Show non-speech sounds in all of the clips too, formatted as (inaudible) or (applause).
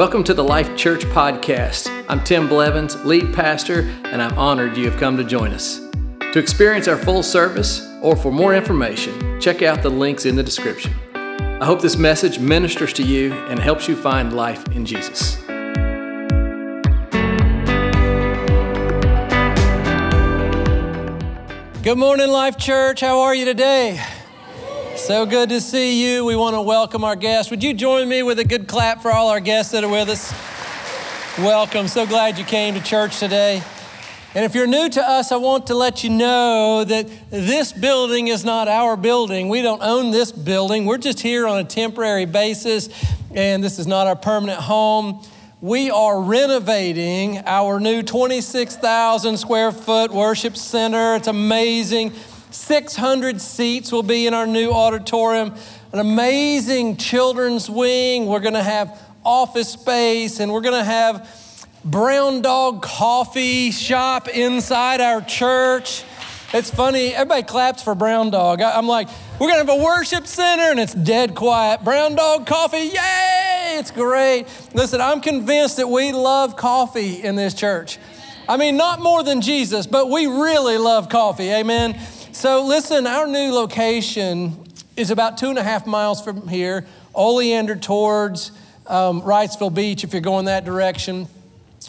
Welcome to the Life Church Podcast. I'm Tim Blevins, lead pastor, and I'm honored you have come to join us. To experience our full service or for more information, check out the links in the description. I hope this message ministers to you and helps you find life in Jesus. Good morning, Life Church. How are you today? So good to see you. We want to welcome our guests. Would you join me with a good clap for all our guests that are with us? Welcome. So glad you came to church today. And if you're new to us, I want to let you know that this building is not our building. We don't own this building. We're just here on a temporary basis, and this is not our permanent home. We are renovating our new 26,000 square foot worship center. It's amazing. 600 seats will be in our new auditorium, an amazing children's wing. We're going to have office space, and we're going to have Brown Dog Coffee Shop inside our church. It's funny, everybody claps for Brown Dog. I'm like, we're gonna have a worship center and it's dead quiet. Brown Dog Coffee, yay! It's great. Listen, I'm convinced that we love coffee in this church. I mean, not more than Jesus, but we really love coffee, amen? So, listen, our new location is about two and a half miles from here, Oleander towards um, Wrightsville Beach, if you're going that direction.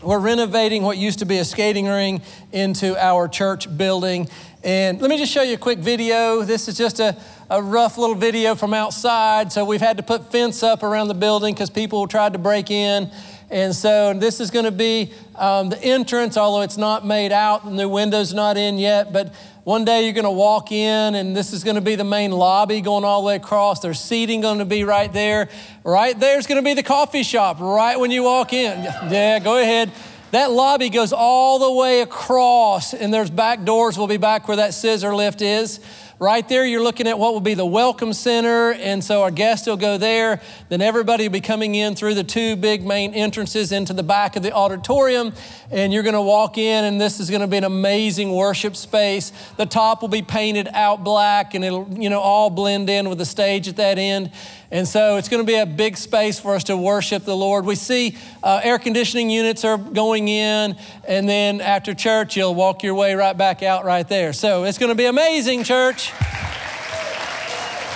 We're renovating what used to be a skating ring into our church building. And let me just show you a quick video. This is just a, a rough little video from outside. So we've had to put fence up around the building because people tried to break in. And so this is going to be um, the entrance, although it's not made out and the window's not in yet. But one day you're going to walk in, and this is going to be the main lobby going all the way across. There's seating going to be right there. Right there's going to be the coffee shop right when you walk in. Yeah, go ahead. That lobby goes all the way across, and there's back doors will be back where that scissor lift is. Right there, you're looking at what will be the welcome center. And so our guests will go there. Then everybody will be coming in through the two big main entrances into the back of the auditorium. And you're going to walk in, and this is going to be an amazing worship space. The top will be painted out black, and it'll, you know, all blend in with the stage at that end. And so it's going to be a big space for us to worship the Lord. We see uh, air conditioning units are going in, and then after church, you'll walk your way right back out right there. So it's going to be amazing, church.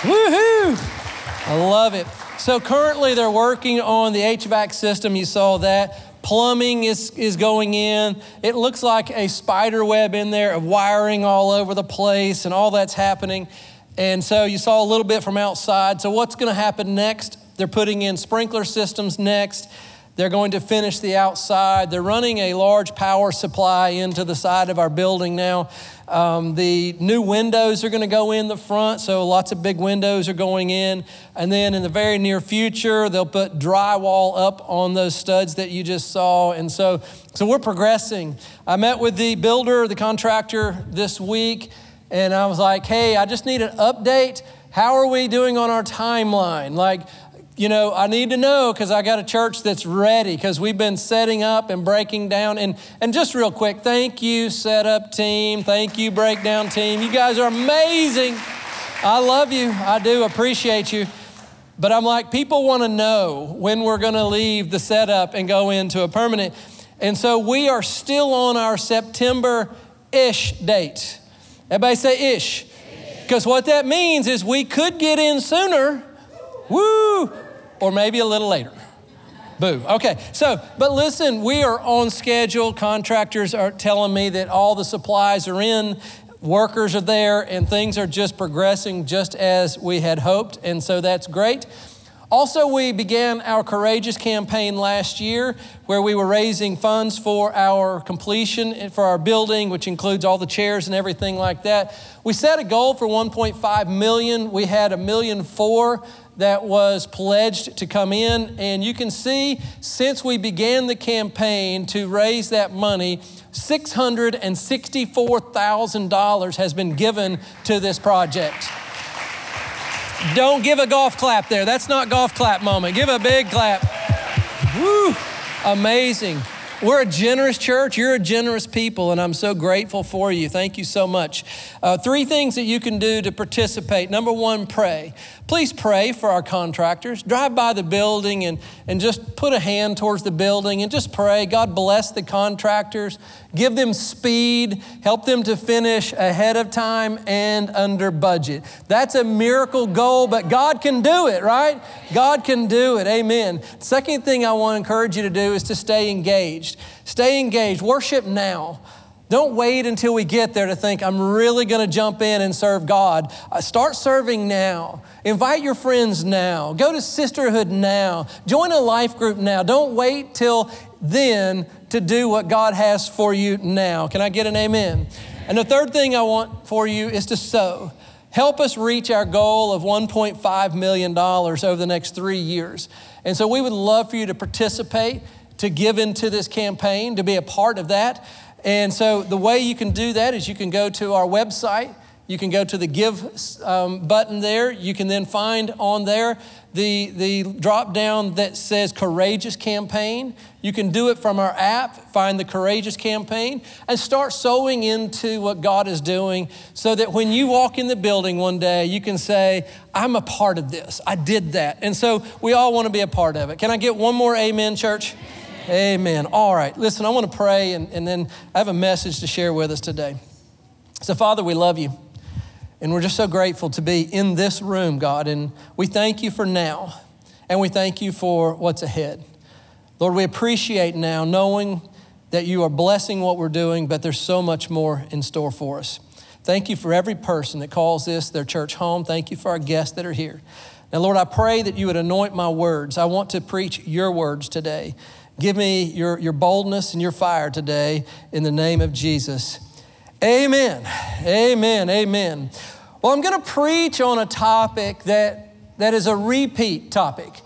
Woohoo! I love it. So currently, they're working on the HVAC system. You saw that. Plumbing is, is going in. It looks like a spider web in there of wiring all over the place, and all that's happening. And so you saw a little bit from outside. So, what's going to happen next? They're putting in sprinkler systems next. They're going to finish the outside. They're running a large power supply into the side of our building now. Um, the new windows are going to go in the front, so lots of big windows are going in. And then in the very near future, they'll put drywall up on those studs that you just saw. And so, so we're progressing. I met with the builder, the contractor this week and I was like, hey, I just need an update. How are we doing on our timeline? Like, you know, I need to know because I got a church that's ready because we've been setting up and breaking down. And, and just real quick, thank you, setup team. Thank you, breakdown team. You guys are amazing. I love you. I do appreciate you. But I'm like, people want to know when we're going to leave the setup and go into a permanent. And so we are still on our September ish date. Everybody say ish. Because what that means is we could get in sooner, woo, or maybe a little later. Boo. Okay, so, but listen, we are on schedule. Contractors are telling me that all the supplies are in, workers are there, and things are just progressing just as we had hoped. And so that's great. Also, we began our Courageous campaign last year where we were raising funds for our completion for our building, which includes all the chairs and everything like that. We set a goal for 1.5 million. We had a million four that was pledged to come in. And you can see since we began the campaign to raise that money, $664,000 has been given to this project. Don't give a golf clap there. That's not golf clap moment. Give a big clap. Woo! Amazing. We're a generous church. You're a generous people, and I'm so grateful for you. Thank you so much. Uh, three things that you can do to participate. Number one, pray. Please pray for our contractors. Drive by the building and, and just put a hand towards the building and just pray. God bless the contractors. Give them speed. Help them to finish ahead of time and under budget. That's a miracle goal, but God can do it, right? God can do it. Amen. Second thing I want to encourage you to do is to stay engaged. Stay engaged. Worship now. Don't wait until we get there to think, I'm really going to jump in and serve God. Uh, start serving now. Invite your friends now. Go to sisterhood now. Join a life group now. Don't wait till then to do what God has for you now. Can I get an amen? And the third thing I want for you is to sow. Help us reach our goal of $1.5 million over the next three years. And so we would love for you to participate, to give into this campaign, to be a part of that. And so the way you can do that is you can go to our website. You can go to the give um, button there. You can then find on there the, the drop down that says Courageous Campaign. You can do it from our app, find the Courageous Campaign, and start sowing into what God is doing so that when you walk in the building one day, you can say, I'm a part of this. I did that. And so we all want to be a part of it. Can I get one more amen, church? Amen. All right. Listen, I want to pray and, and then I have a message to share with us today. So, Father, we love you. And we're just so grateful to be in this room, God. And we thank you for now. And we thank you for what's ahead. Lord, we appreciate now knowing that you are blessing what we're doing, but there's so much more in store for us. Thank you for every person that calls this their church home. Thank you for our guests that are here. Now, Lord, I pray that you would anoint my words. I want to preach your words today. Give me your, your boldness and your fire today in the name of Jesus. Amen. Amen. Amen. Well, I'm going to preach on a topic that, that is a repeat topic.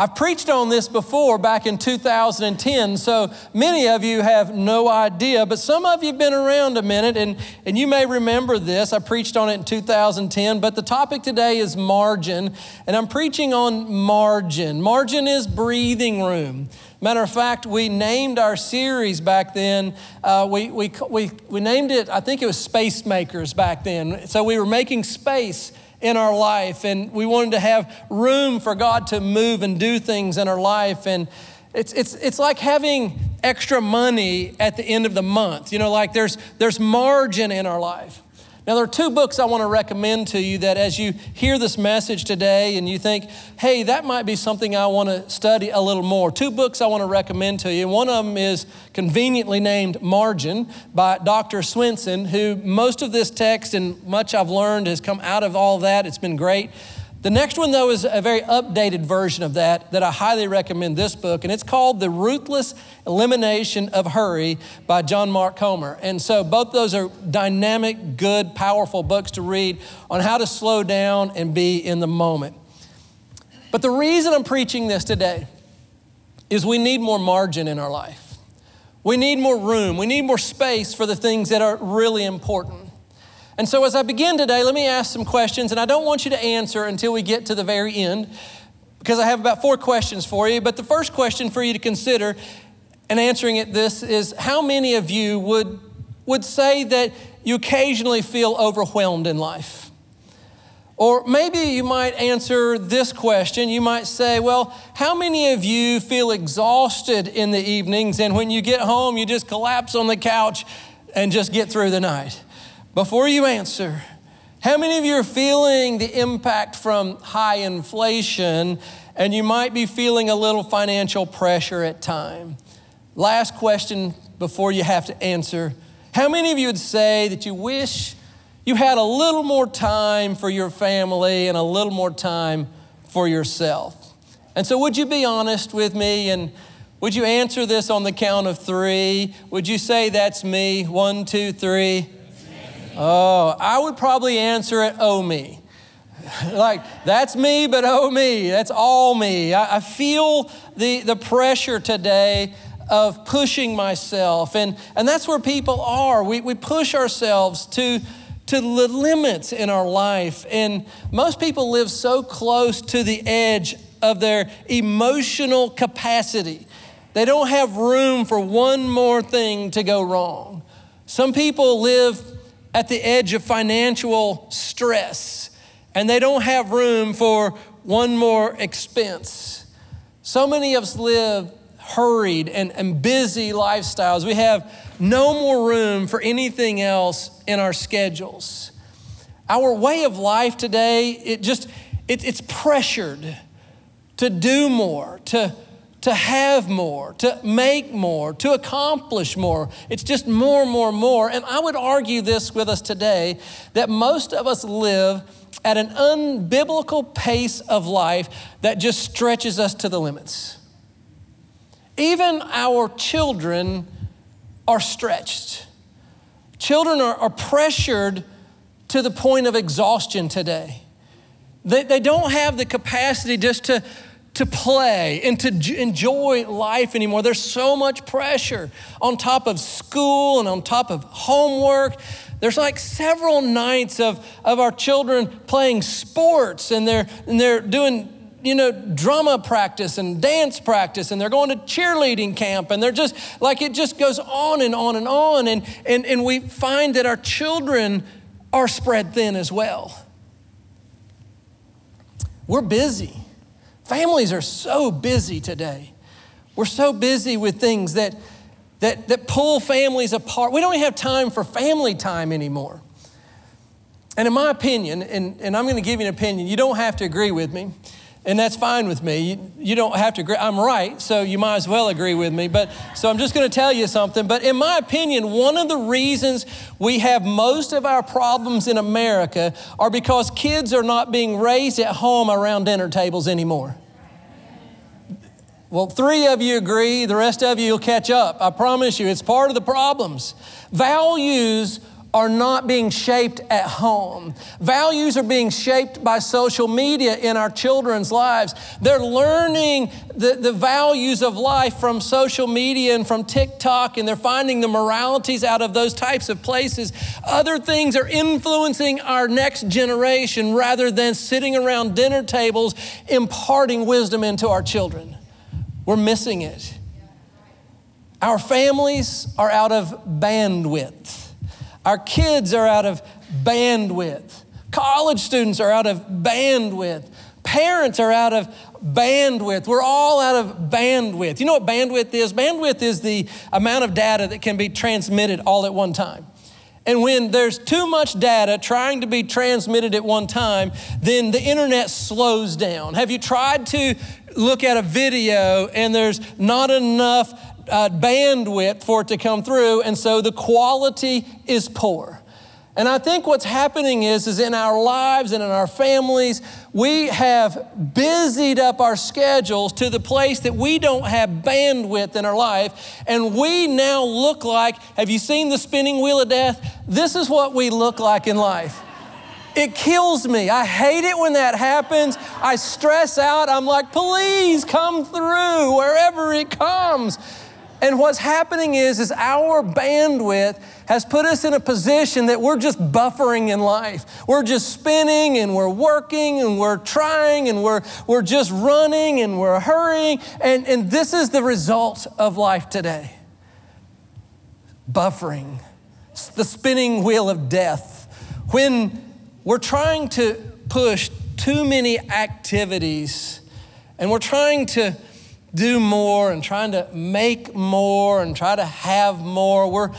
I've preached on this before back in 2010, so many of you have no idea, but some of you have been around a minute and, and you may remember this. I preached on it in 2010, but the topic today is margin, and I'm preaching on margin. Margin is breathing room. Matter of fact, we named our series back then, uh, we, we, we, we named it, I think it was Space Makers back then. So we were making space in our life, and we wanted to have room for God to move and do things in our life. And it's, it's, it's like having extra money at the end of the month. You know, like there's, there's margin in our life. Now, there are two books I want to recommend to you that as you hear this message today and you think, hey, that might be something I want to study a little more. Two books I want to recommend to you. One of them is conveniently named Margin by Dr. Swenson, who most of this text and much I've learned has come out of all that. It's been great. The next one, though, is a very updated version of that, that I highly recommend this book, and it's called The Ruthless Elimination of Hurry by John Mark Comer. And so both those are dynamic, good, powerful books to read on how to slow down and be in the moment. But the reason I'm preaching this today is we need more margin in our life. We need more room. We need more space for the things that are really important. And so, as I begin today, let me ask some questions, and I don't want you to answer until we get to the very end, because I have about four questions for you. But the first question for you to consider, and answering it this, is how many of you would, would say that you occasionally feel overwhelmed in life? Or maybe you might answer this question. You might say, Well, how many of you feel exhausted in the evenings and when you get home, you just collapse on the couch and just get through the night? Before you answer, how many of you are feeling the impact from high inflation and you might be feeling a little financial pressure at time? Last question before you have to answer. How many of you would say that you wish you had a little more time for your family and a little more time for yourself? And so, would you be honest with me and would you answer this on the count of three? Would you say that's me? One, two, three. Oh, I would probably answer it, oh me. (laughs) like, that's me, but oh me. That's all me. I, I feel the, the pressure today of pushing myself. And, and that's where people are. We, we push ourselves to, to the limits in our life. And most people live so close to the edge of their emotional capacity. They don't have room for one more thing to go wrong. Some people live at the edge of financial stress and they don't have room for one more expense. So many of us live hurried and, and busy lifestyles. We have no more room for anything else in our schedules. Our way of life today, it just, it, it's pressured to do more, to, to have more, to make more, to accomplish more. It's just more, more, more. And I would argue this with us today that most of us live at an unbiblical pace of life that just stretches us to the limits. Even our children are stretched. Children are, are pressured to the point of exhaustion today. They, they don't have the capacity just to, to play and to enjoy life anymore. There's so much pressure on top of school and on top of homework. There's like several nights of, of our children playing sports and they're, and they're doing you know, drama practice and dance practice, and they're going to cheerleading camp, and they're just like it just goes on and on and on. And, and, and we find that our children are spread thin as well. We're busy. Families are so busy today. We're so busy with things that, that, that pull families apart. We don't even have time for family time anymore. And in my opinion, and, and I'm going to give you an opinion, you don't have to agree with me and that's fine with me. You, you, don't have to agree. I'm right, so you might as well agree with me. But so I'm just going to tell you something. But in my opinion, one of the reasons we have most of our problems in America are because kids are not being raised at home around dinner tables anymore. Well, three of you agree, the rest of you will catch up. I promise you, it's part of the problems. Values are not being shaped at home. Values are being shaped by social media in our children's lives. They're learning the, the values of life from social media and from TikTok, and they're finding the moralities out of those types of places. Other things are influencing our next generation rather than sitting around dinner tables imparting wisdom into our children. We're missing it. Our families are out of bandwidth. Our kids are out of bandwidth. College students are out of bandwidth. Parents are out of bandwidth. We're all out of bandwidth. You know what bandwidth is? Bandwidth is the amount of data that can be transmitted all at one time. And when there's too much data trying to be transmitted at one time, then the internet slows down. Have you tried to look at a video and there's not enough uh, bandwidth for it to come through, and so the quality is poor. And I think what's happening is, is in our lives and in our families, we have busied up our schedules to the place that we don't have bandwidth in our life. And we now look like, have you seen the spinning wheel of death? This is what we look like in life. It kills me. I hate it when that happens. I stress out. I'm like, please come through wherever it comes. And what's happening is, is our bandwidth has put us in a position that we're just buffering in life. We're just spinning and we're working and we're trying and we're, we're just running and we're hurrying. And, and this is the result of life today buffering, it's the spinning wheel of death. When we're trying to push too many activities and we're trying to do more and trying to make more and try to have more. We're,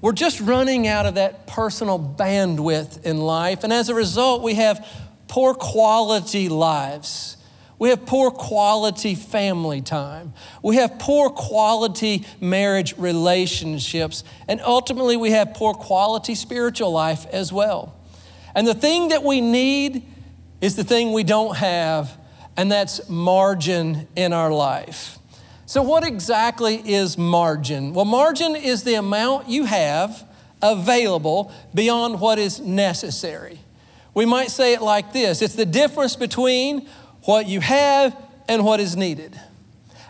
we're just running out of that personal bandwidth in life. And as a result, we have poor quality lives. We have poor quality family time. We have poor quality marriage relationships. And ultimately, we have poor quality spiritual life as well. And the thing that we need is the thing we don't have and that's margin in our life. So, what exactly is margin? Well, margin is the amount you have available beyond what is necessary. We might say it like this it's the difference between what you have and what is needed.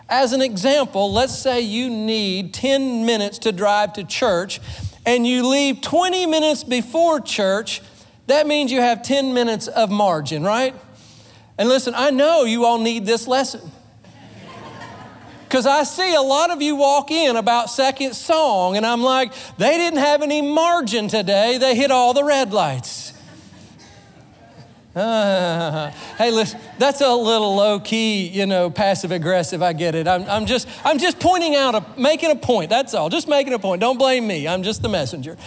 As an example, let's say you need 10 minutes to drive to church and you leave 20 minutes before church. That means you have 10 minutes of margin, right? And listen, I know you all need this lesson. Because I see a lot of you walk in about second song, and I'm like, they didn't have any margin today. They hit all the red lights. Uh, (laughs) hey, listen, that's a little low key, you know, passive aggressive. I get it. I'm, I'm, just, I'm just pointing out, a, making a point. That's all. Just making a point. Don't blame me. I'm just the messenger.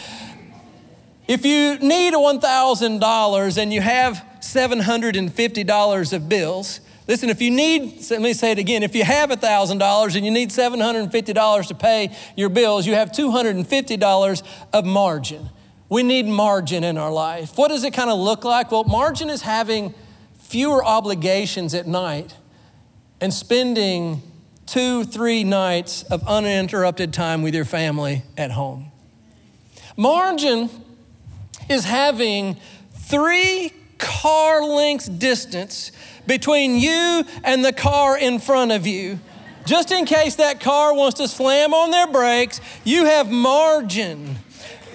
If you need $1,000 and you have $750 of bills, listen, if you need, let me say it again, if you have $1,000 and you need $750 to pay your bills, you have $250 of margin. We need margin in our life. What does it kind of look like? Well, margin is having fewer obligations at night and spending two, three nights of uninterrupted time with your family at home. Margin is having three car lengths distance between you and the car in front of you. Just in case that car wants to slam on their brakes, you have margin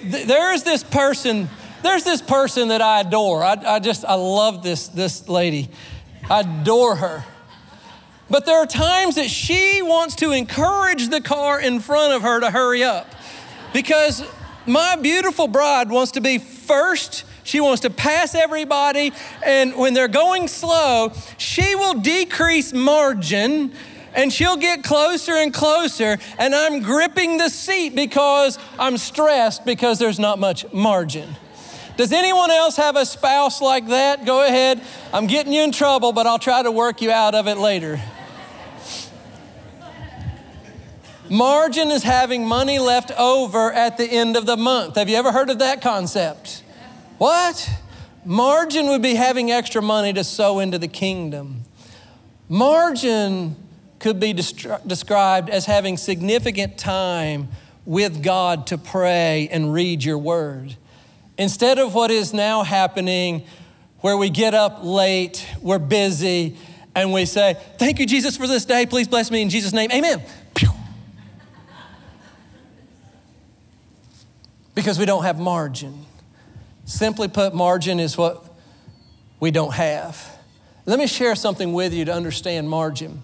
there's this person, there's this person that I adore. I, I just, I love this, this lady. I adore her. But there are times that she wants to encourage the car in front of her to hurry up because my beautiful bride wants to be first. She wants to pass everybody. And when they're going slow, she will decrease margin and she'll get closer and closer, and I'm gripping the seat because I'm stressed because there's not much margin. Does anyone else have a spouse like that? Go ahead. I'm getting you in trouble, but I'll try to work you out of it later. Margin is having money left over at the end of the month. Have you ever heard of that concept? What? Margin would be having extra money to sow into the kingdom. Margin could be described as having significant time with God to pray and read your word. Instead of what is now happening, where we get up late, we're busy, and we say, Thank you, Jesus, for this day. Please bless me in Jesus' name. Amen. Because we don't have margin. Simply put, margin is what we don't have. Let me share something with you to understand margin.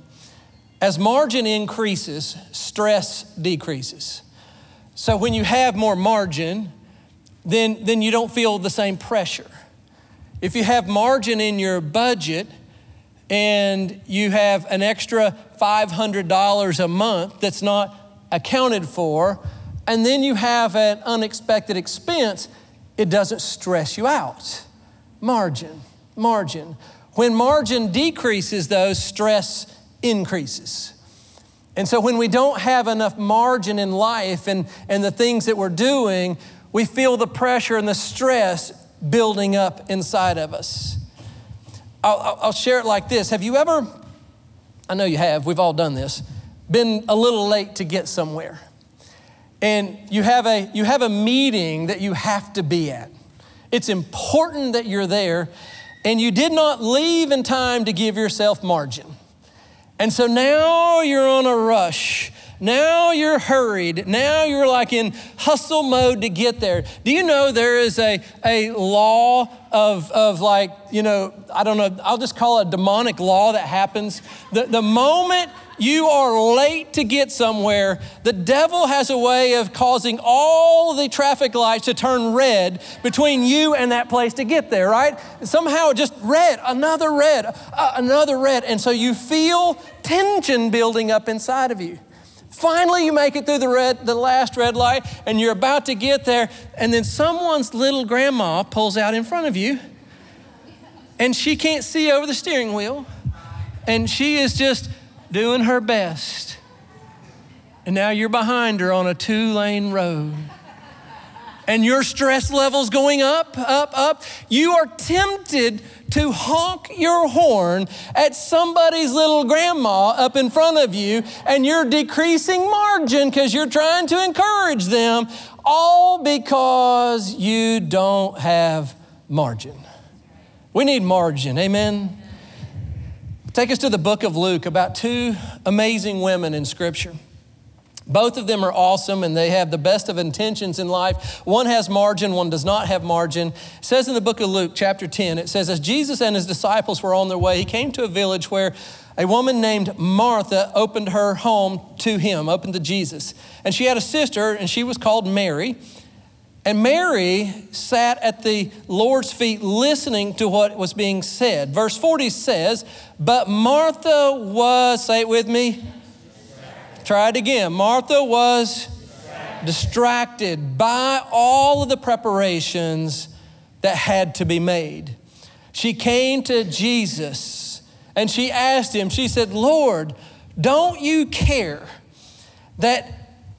As margin increases, stress decreases. So when you have more margin, then, then you don't feel the same pressure. If you have margin in your budget and you have an extra $500 a month that's not accounted for, and then you have an unexpected expense, it doesn't stress you out. Margin, margin. When margin decreases, though, stress increases. And so when we don't have enough margin in life and, and the things that we're doing, we feel the pressure and the stress building up inside of us. I'll, I'll share it like this. Have you ever, I know you have, we've all done this, been a little late to get somewhere? And you have a, you have a meeting that you have to be at. It's important that you're there, and you did not leave in time to give yourself margin. And so now you're on a rush. Now you're hurried. Now you're like in hustle mode to get there. Do you know there is a, a law of, of like, you know, I don't know, I'll just call it a demonic law that happens. The, the moment you are late to get somewhere, the devil has a way of causing all the traffic lights to turn red between you and that place to get there, right? Somehow just red, another red, uh, another red. And so you feel tension building up inside of you. Finally, you make it through the red, the last red light, and you're about to get there, and then someone's little grandma pulls out in front of you, and she can't see over the steering wheel, and she is just doing her best. And now you're behind her on a two lane road. And your stress level's going up, up, up. You are tempted to honk your horn at somebody's little grandma up in front of you, and you're decreasing margin because you're trying to encourage them, all because you don't have margin. We need margin, amen? Take us to the book of Luke about two amazing women in Scripture. Both of them are awesome and they have the best of intentions in life. One has margin, one does not have margin. It says in the book of Luke, chapter 10, it says, As Jesus and his disciples were on their way, he came to a village where a woman named Martha opened her home to him, opened to Jesus. And she had a sister, and she was called Mary. And Mary sat at the Lord's feet listening to what was being said. Verse 40 says, But Martha was, say it with me, try it again. Martha was distracted by all of the preparations that had to be made. She came to Jesus and she asked him, she said, Lord, don't you care that,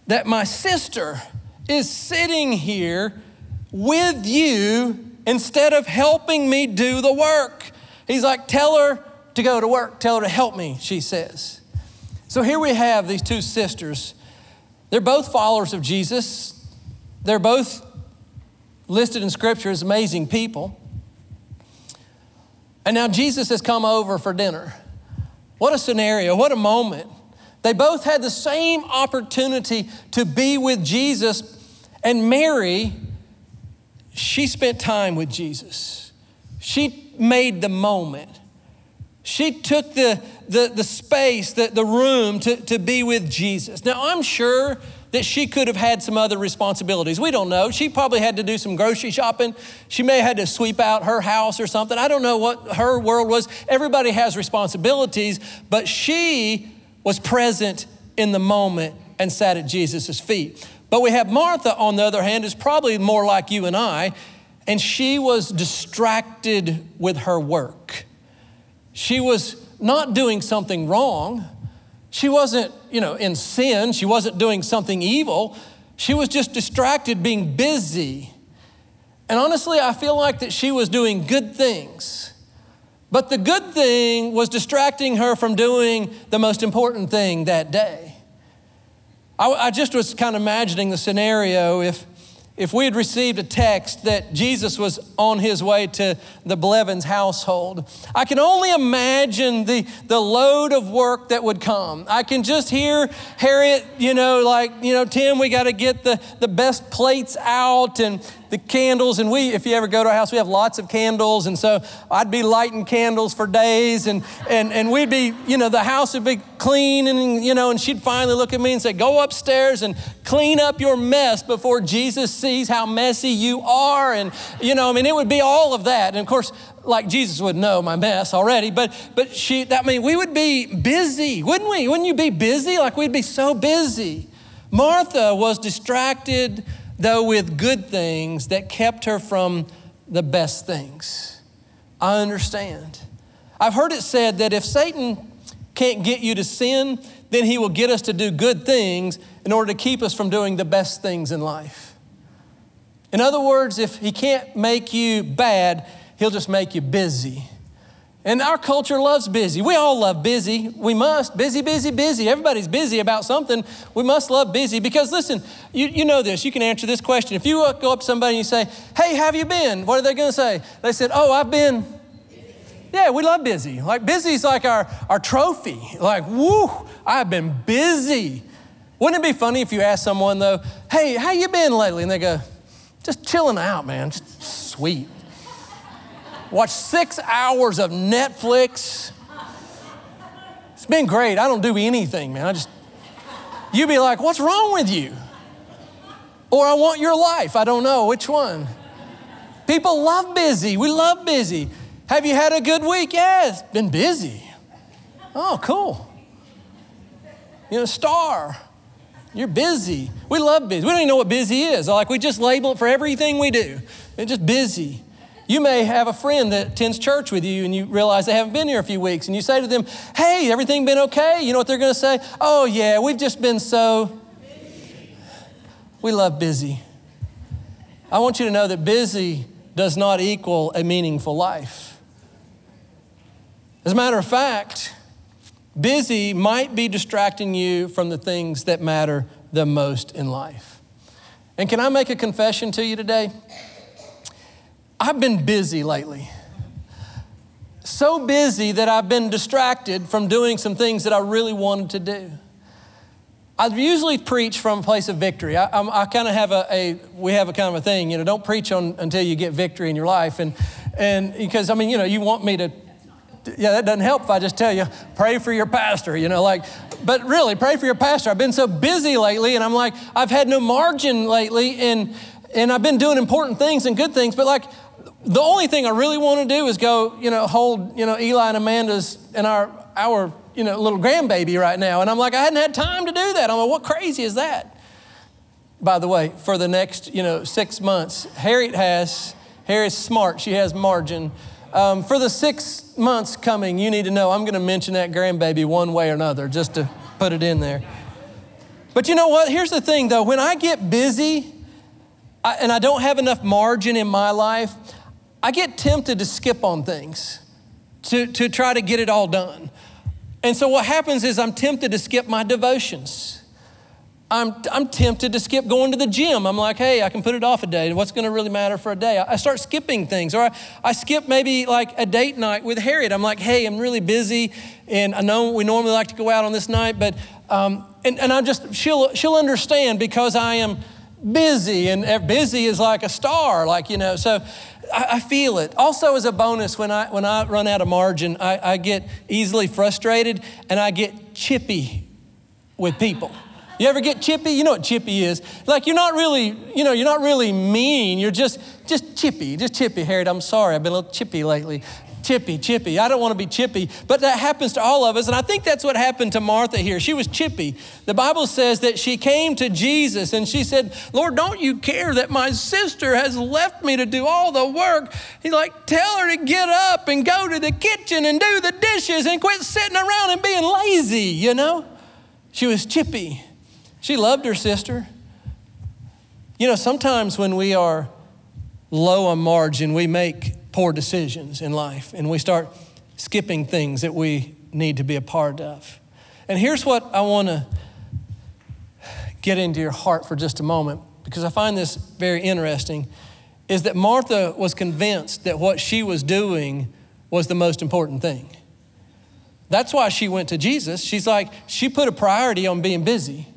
that my sister is sitting here with you instead of helping me do the work. He's like, Tell her to go to work, tell her to help me, she says. So here we have these two sisters. They're both followers of Jesus, they're both listed in Scripture as amazing people. And now Jesus has come over for dinner. What a scenario, what a moment. They both had the same opportunity to be with Jesus and Mary, she spent time with Jesus. She made the moment. She took the, the, the space, the, the room to, to be with Jesus. Now, I'm sure that she could have had some other responsibilities. We don't know. She probably had to do some grocery shopping. She may have had to sweep out her house or something. I don't know what her world was. Everybody has responsibilities, but she was present in the moment and sat at Jesus' feet. But we have Martha, on the other hand, is probably more like you and I, and she was distracted with her work. She was not doing something wrong. She wasn't, you know, in sin. She wasn't doing something evil. She was just distracted, being busy. And honestly, I feel like that she was doing good things. But the good thing was distracting her from doing the most important thing that day. I, I just was kind of imagining the scenario if, if we had received a text that Jesus was on his way to the Blevins household, I can only imagine the, the load of work that would come. I can just hear Harriet, you know, like, you know, Tim, we got to get the, the best plates out and the candles. And we, if you ever go to our house, we have lots of candles. And so I'd be lighting candles for days and, and, and we'd be, you know, the house would be clean and, you know, and she'd finally look at me and say, go upstairs and clean up your mess before Jesus sees how messy you are. And, you know, I mean, it would be all of that. And of course, like Jesus would know my mess already, but but she that I mean we would be busy, wouldn't we? Wouldn't you be busy? Like we'd be so busy. Martha was distracted though with good things that kept her from the best things. I understand. I've heard it said that if Satan can't get you to sin, then he will get us to do good things in order to keep us from doing the best things in life. In other words, if he can't make you bad, he'll just make you busy. And our culture loves busy. We all love busy. We must. Busy, busy, busy. Everybody's busy about something. We must love busy because listen, you, you know this. You can answer this question. If you go up to somebody and you say, Hey, have you been? What are they going to say? They said, Oh, I've been. Yeah, we love busy. Like busy's like our, our trophy. Like, woo, I've been busy. Wouldn't it be funny if you asked someone though, Hey, how you been lately? And they go, Just chilling out, man. Just sweet watch six hours of Netflix. It's been great. I don't do anything, man. I just, you'd be like, what's wrong with you? Or I want your life. I don't know which one. People love busy. We love busy. Have you had a good week? Yeah, it's been busy. Oh, cool. You know, star. You're busy. We love busy. We don't even know what busy is. Like we just label it for everything we do. It's just busy. You may have a friend that attends church with you and you realize they haven't been here a few weeks and you say to them, Hey, everything been okay? You know what they're going to say? Oh, yeah, we've just been so. Busy. We love busy. I want you to know that busy does not equal a meaningful life. As a matter of fact, busy might be distracting you from the things that matter the most in life. And can I make a confession to you today? I've been busy lately. So busy that I've been distracted from doing some things that I really wanted to do. I usually preach from a place of victory. I, I, I kind of have a, a, we have a kind of a thing, you know, don't preach on until you get victory in your life. And, and because, I mean, you know, you want me to, yeah, that doesn't help if I just tell you, pray for your pastor, you know, like, but really, pray for your pastor. I've been so busy lately, and I'm like, I've had no margin lately, and, and I've been doing important things and good things, but like, the only thing I really want to do is go, you know, hold, you know, Eli and Amanda's and our, our, you know, little grandbaby right now. And I'm like, I hadn't had time to do that. I'm like, what crazy is that? By the way, for the next, you know, six months, Harriet has, Harriet's smart, she has margin. Um, for the six months coming, you need to know I'm going to mention that grandbaby one way or another, just to put it in there. But you know what? Here's the thing though, when I get busy I, and I don't have enough margin in my life, I get tempted to skip on things to, to try to get it all done. And so what happens is I'm tempted to skip my devotions. I'm, I'm tempted to skip going to the gym. I'm like, hey, I can put it off a day. What's going to really matter for a day? I start skipping things. Or I, I skip maybe like a date night with Harriet. I'm like, hey, I'm really busy. And I know we normally like to go out on this night, but, um, and, and I'm just, she'll, she'll understand because I am busy. And busy is like a star, like, you know. So I, I, feel it. Also, as a bonus, when I, when I run out of margin, I, I get easily frustrated and I get chippy with people. You ever get chippy? You know what chippy is. Like you're not really, you know, you're not really mean. You're just, just chippy, just chippy. Harriet, I'm sorry. I've been a little chippy lately chippy, chippy. I don't want to be chippy, but that happens to all of us. And I think that's what happened to Martha here. She was chippy. The Bible says that she came to Jesus and she said, Lord, don't you care that my sister has left me to do all the work? He's like, tell her to get up and go to the kitchen and do the dishes and quit sitting around and being lazy, you know? She was chippy. She loved her sister. You know, sometimes when we are low on margin, we make poor decisions in life and we start skipping things that we need to be a part of. And here's what I want to get into your heart for just a moment because I find this very interesting is that Martha was convinced that what she was doing was the most important thing. That's why she went to Jesus. She's like, she put a priority on being busy.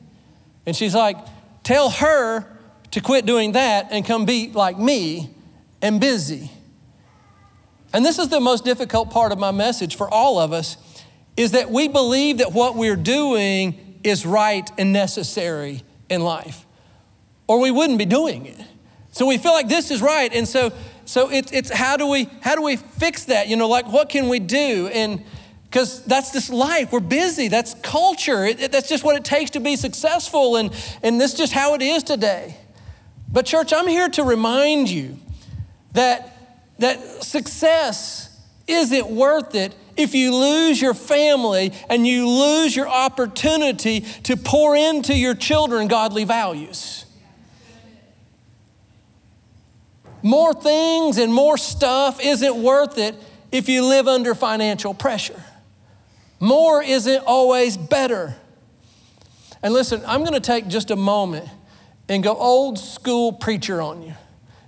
And she's like, tell her to quit doing that and come be like me and busy. And this is the most difficult part of my message for all of us is that we believe that what we're doing is right and necessary in life, or we wouldn't be doing it. So we feel like this is right, and so so it's it's how do we how do we fix that? You know, like what can we do? And because that's this life, we're busy. That's culture. It, it, that's just what it takes to be successful, and and this is just how it is today. But church, I'm here to remind you that that success isn't worth it if you lose your family and you lose your opportunity to pour into your children godly values. More things and more stuff isn't worth it if you live under financial pressure. More isn't always better. And listen, I'm going to take just a moment and go old school preacher on you.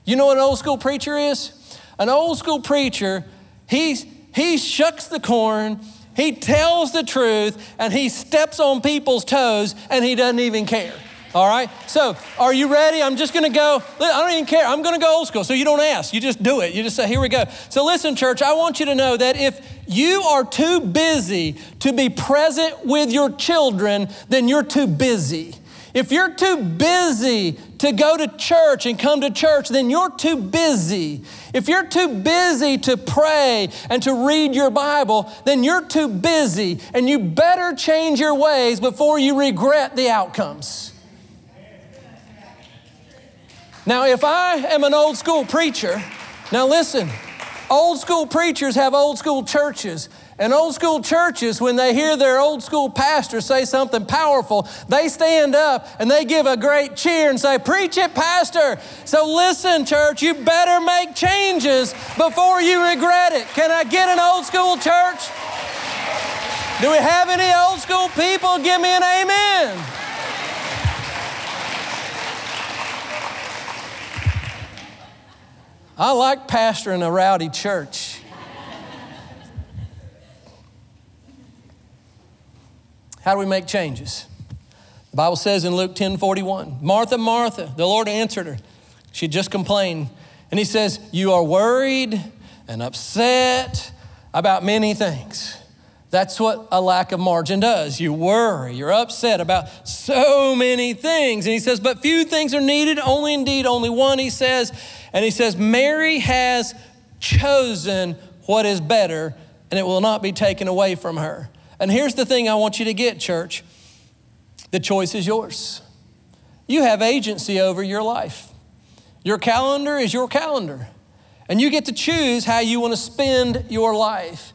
You know what an old school preacher is? An old school preacher, he's, he shucks the corn, he tells the truth, and he steps on people's toes, and he doesn't even care. All right? So, are you ready? I'm just gonna go. I don't even care. I'm gonna go old school. So, you don't ask, you just do it. You just say, Here we go. So, listen, church, I want you to know that if you are too busy to be present with your children, then you're too busy. If you're too busy to go to church and come to church, then you're too busy. If you're too busy to pray and to read your Bible, then you're too busy, and you better change your ways before you regret the outcomes. Now, if I am an old school preacher, now listen, old school preachers have old school churches. And old school churches, when they hear their old school pastor say something powerful, they stand up and they give a great cheer and say, Preach it, Pastor. So listen, church, you better make changes before you regret it. Can I get an old school church? Do we have any old school people? Give me an amen. I like pastoring a rowdy church. How do we make changes? The Bible says in Luke 10 41, Martha, Martha, the Lord answered her. She just complained. And he says, You are worried and upset about many things. That's what a lack of margin does. You worry, you're upset about so many things. And he says, But few things are needed, only indeed only one, he says. And he says, Mary has chosen what is better, and it will not be taken away from her. And here's the thing I want you to get, church the choice is yours. You have agency over your life. Your calendar is your calendar, and you get to choose how you want to spend your life.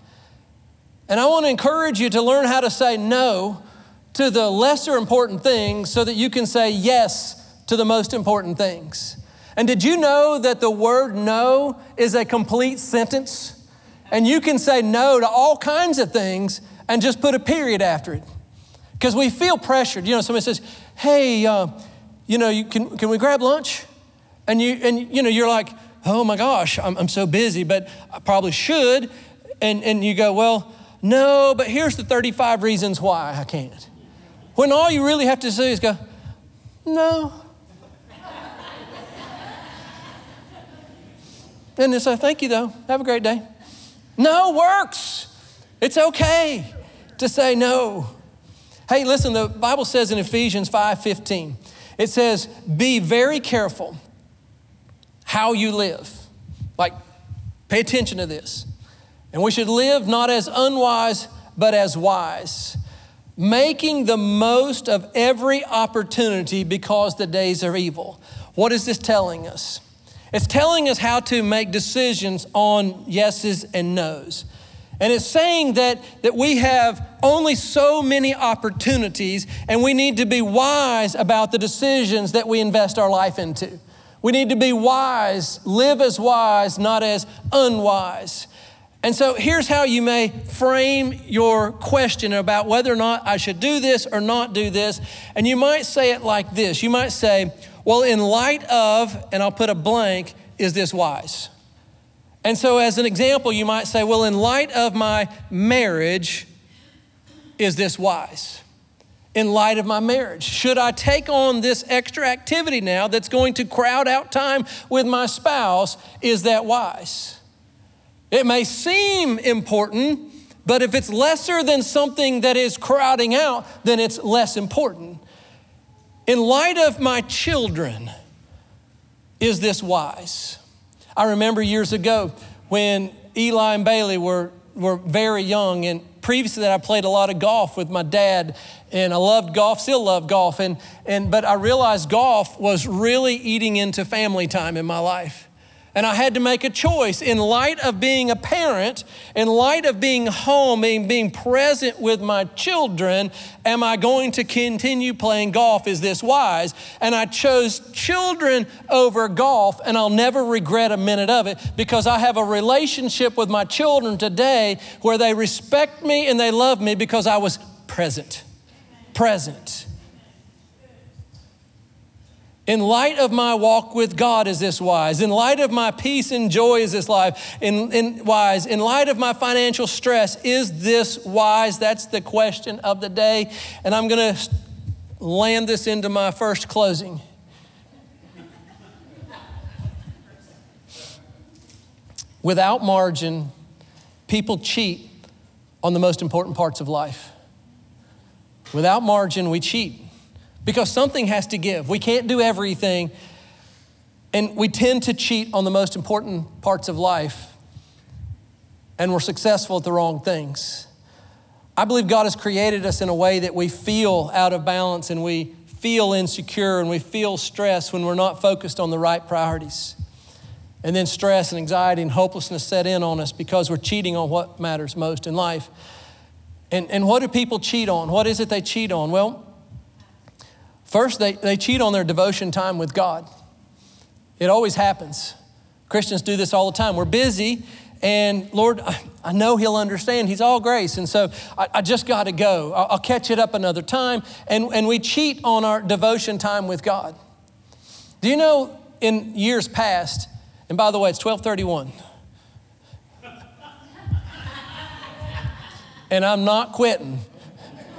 And I want to encourage you to learn how to say no to the lesser important things so that you can say yes to the most important things. And did you know that the word no is a complete sentence? And you can say no to all kinds of things and just put a period after it. Because we feel pressured. You know, somebody says, hey, uh, you know, you, can, can we grab lunch? And, you, and you know, you're like, oh my gosh, I'm, I'm so busy, but I probably should. And, and you go, well, no, but here's the 35 reasons why I can't. When all you really have to say is go, no. and they say, thank you though, have a great day. No works. It's okay to say no. Hey, listen, the Bible says in Ephesians 5:15, it says, be very careful how you live. Like, pay attention to this. And we should live not as unwise, but as wise, making the most of every opportunity because the days are evil. What is this telling us? It's telling us how to make decisions on yeses and nos. And it's saying that, that we have only so many opportunities and we need to be wise about the decisions that we invest our life into. We need to be wise, live as wise, not as unwise. And so here's how you may frame your question about whether or not I should do this or not do this. And you might say it like this You might say, Well, in light of, and I'll put a blank, is this wise? And so, as an example, you might say, Well, in light of my marriage, is this wise? In light of my marriage, should I take on this extra activity now that's going to crowd out time with my spouse? Is that wise? It may seem important, but if it's lesser than something that is crowding out, then it's less important. In light of my children, is this wise? I remember years ago when Eli and Bailey were, were very young, and previously that I played a lot of golf with my dad, and I loved golf, still love golf, and, and, but I realized golf was really eating into family time in my life. And I had to make a choice in light of being a parent, in light of being home, being, being present with my children. Am I going to continue playing golf? Is this wise? And I chose children over golf, and I'll never regret a minute of it because I have a relationship with my children today where they respect me and they love me because I was present. Present. In light of my walk with God, is this wise? In light of my peace and joy, is this life? In, in wise? In light of my financial stress, is this wise? That's the question of the day. And I'm going to land this into my first closing. Without margin, people cheat on the most important parts of life. Without margin, we cheat because something has to give. We can't do everything. And we tend to cheat on the most important parts of life, and we're successful at the wrong things. I believe God has created us in a way that we feel out of balance and we feel insecure and we feel stress when we're not focused on the right priorities. And then stress and anxiety and hopelessness set in on us because we're cheating on what matters most in life. And, and what do people cheat on? What is it they cheat on? Well, First, they, they cheat on their devotion time with God. It always happens. Christians do this all the time. We're busy, and Lord, I know He'll understand. He's all grace. And so I, I just got to go. I'll, I'll, catch it up another time. And, and we cheat on our devotion time with God. Do you know in years past, and by the way, it's 1231. and I'm not quitting.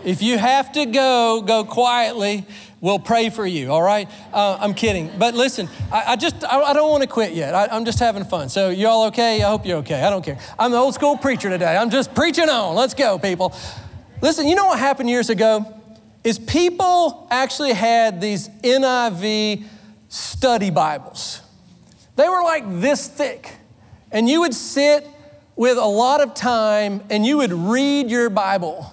If you have to go, go quietly. We'll pray for you, all right? Uh, I'm kidding. But listen, I, I just, I, I, don't want to quit yet. I, I'm just having fun. So, y'all okay? I hope you're okay. I don't care. I'm the old school preacher today. I'm just preaching on. Let's go, people. Listen, you know what happened years ago? Is people actually had these NIV study Bibles. They were like this thick. And you would sit with a lot of time and you would read your Bible.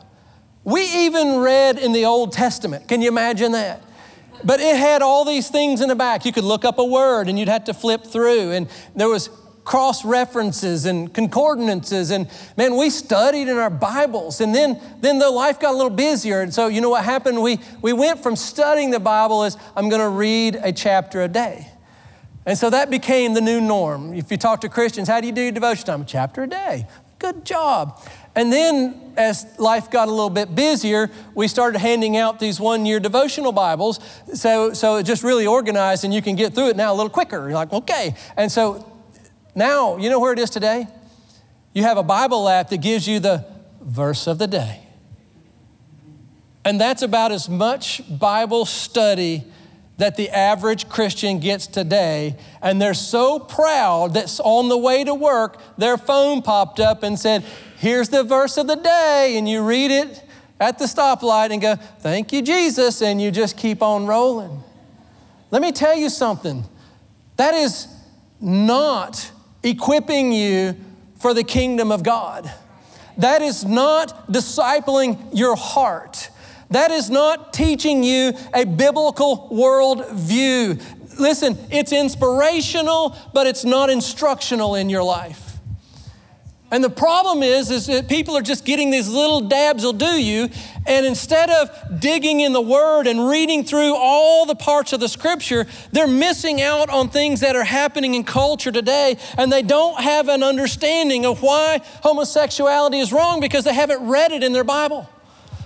We even read in the Old Testament. Can you imagine that? But it had all these things in the back. You could look up a word and you'd have to flip through. And there was cross references and concordances. And man, we studied in our Bibles. And then, then the life got a little busier. And so, you know what happened? We, we went from studying the Bible as I'm going to read a chapter a day. And so that became the new norm. If you talk to Christians, how do you do your devotion time? A chapter a day. Good job. And then, as life got a little bit busier, we started handing out these one year devotional Bibles. So, so it just really organized and you can get through it now a little quicker. You're like, okay. And so now, you know where it is today? You have a Bible app that gives you the verse of the day. And that's about as much Bible study that the average Christian gets today. And they're so proud that on the way to work, their phone popped up and said, Here's the verse of the day. And you read it at the stoplight and go, Thank you, Jesus. And you just keep on rolling. Let me tell you something that is not equipping you for the kingdom of God. That is not discipling your heart. That is not teaching you a biblical worldview. Listen, it's inspirational, but it's not instructional in your life. And the problem is, is that people are just getting these little dabs will do you, and instead of digging in the Word and reading through all the parts of the Scripture, they're missing out on things that are happening in culture today, and they don't have an understanding of why homosexuality is wrong because they haven't read it in their Bible.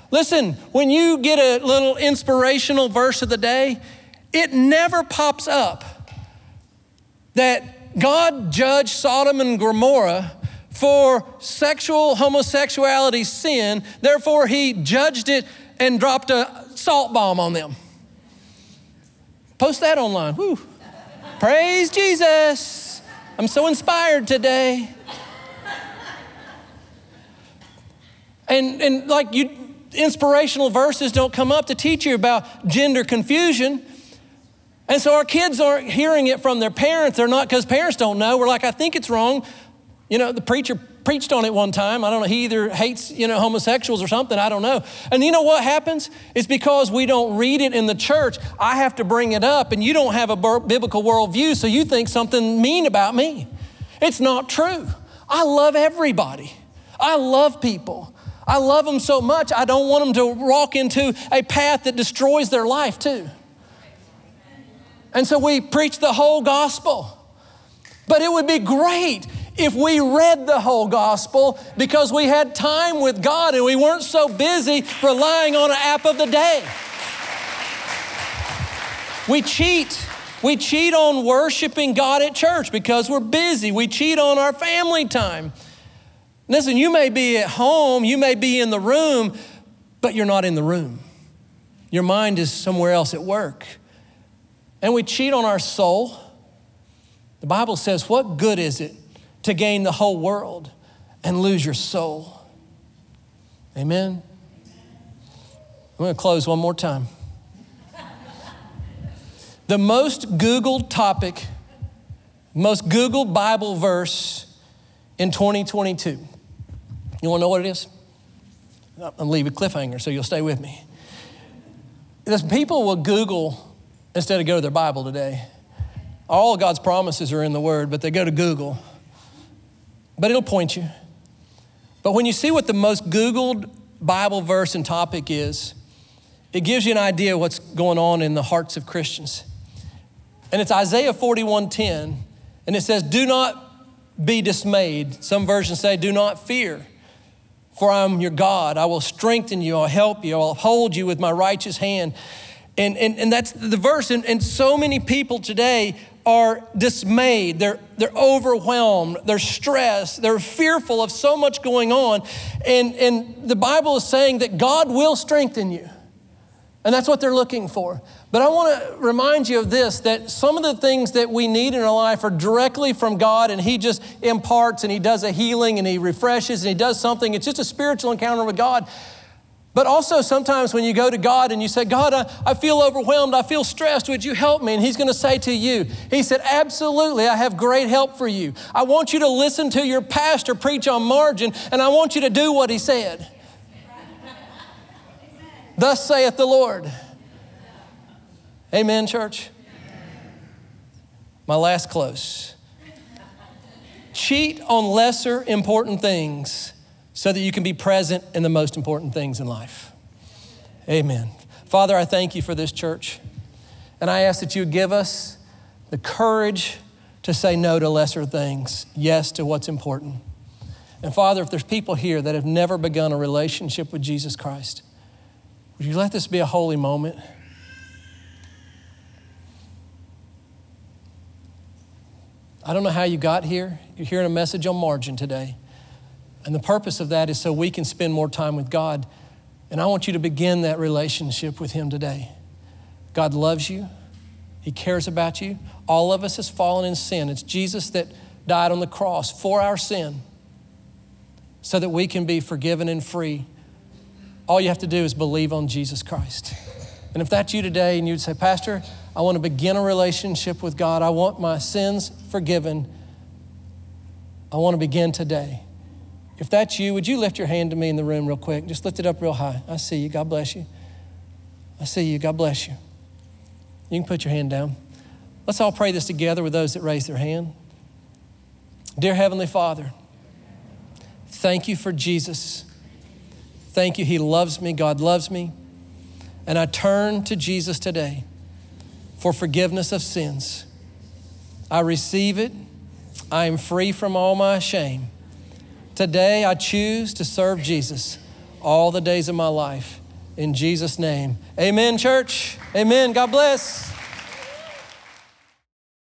Listen, when you get a little inspirational verse of the day, it never pops up that God judged Sodom and Gomorrah for sexual homosexuality sin, therefore he judged it and dropped a salt bomb on them. Post that online. Woo. Praise Jesus. I'm so inspired today. And, and like you, inspirational verses don't come up to teach you about gender confusion. And so our kids aren't hearing it from their parents. They're not because parents don't know. We're like, I think it's wrong. You know, the preacher preached on it one time. I don't know, he either hates, you know, homosexuals or something, I don't know. And you know what happens? It's because we don't read it in the church. I have to bring it up, and you don't have a biblical worldview, so you think something mean about me. It's not true. I love everybody. I love people. I love them so much, I don't want them to walk into a path that destroys their life, too. And so we preach the whole gospel. But it would be great if we read the whole gospel because we had time with God and we weren't so busy relying on an app of the day. We cheat. We cheat on worshiping God at church because we're busy. We cheat on our family time. Listen, you may be at home, you may be in the room, but you're not in the room. Your mind is somewhere else at work. And we cheat on our soul. The Bible says, What good is it to gain the whole world and lose your soul. Amen. I'm going to close one more time. The most Googled topic, most Googled Bible verse in 2022. You want to know what it is? I'm going to leave a cliffhanger so you'll stay with me. Listen, people will Google instead of go to their Bible today. All God's promises are in the Word, but they go to Google but it'll point you. But when you see what the most Googled Bible verse and topic is, it gives you an idea what's going on in the hearts of Christians. And it's Isaiah 41:10, and it says, "Do not be dismayed." Some versions say, "Do not fear, for I'm your God. I will strengthen you, I'll help you, I'll uphold you with my righteous hand." And, and, and that's the verse. And, and so many people today are dismayed, they're, they're overwhelmed, they're stressed, they're fearful of so much going on. And, and the Bible is saying that God will strengthen you. And that's what they're looking for. But I want to remind you of this that some of the things that we need in our life are directly from God, and He just imparts and He does a healing and He refreshes and He does something. It's just a spiritual encounter with God. But also, sometimes when you go to God and you say, God, I, I feel overwhelmed, I feel stressed, would you help me? And He's going to say to you, He said, Absolutely, I have great help for you. I want you to listen to your pastor preach on margin, and I want you to do what He said. Thus saith the Lord. Amen, church? My last close. Cheat on lesser important things so that you can be present in the most important things in life. Amen. Father, I thank you for this church. And I ask that you give us the courage to say no to lesser things, yes to what's important. And Father, if there's people here that have never begun a relationship with Jesus Christ, would you let this be a holy moment? I don't know how you got here. You're hearing a message on margin today. And the purpose of that is so we can spend more time with God. And I want you to begin that relationship with Him today. God loves you, He cares about you. All of us has fallen in sin. It's Jesus that died on the cross for our sin so that we can be forgiven and free. All you have to do is believe on Jesus Christ. And if that's you today and you'd say, Pastor, I want to begin a relationship with God, I want my sins forgiven, I want to begin today. If that's you, would you lift your hand to me in the room real quick? Just lift it up real high. I see you. God bless you. I see you. God bless you. You can put your hand down. Let's all pray this together with those that raise their hand. Dear Heavenly Father, thank you for Jesus. Thank you. He loves me. God loves me. And I turn to Jesus today for forgiveness of sins. I receive it. I am free from all my shame. Today, I choose to serve Jesus all the days of my life. In Jesus' name. Amen, church. Amen. God bless.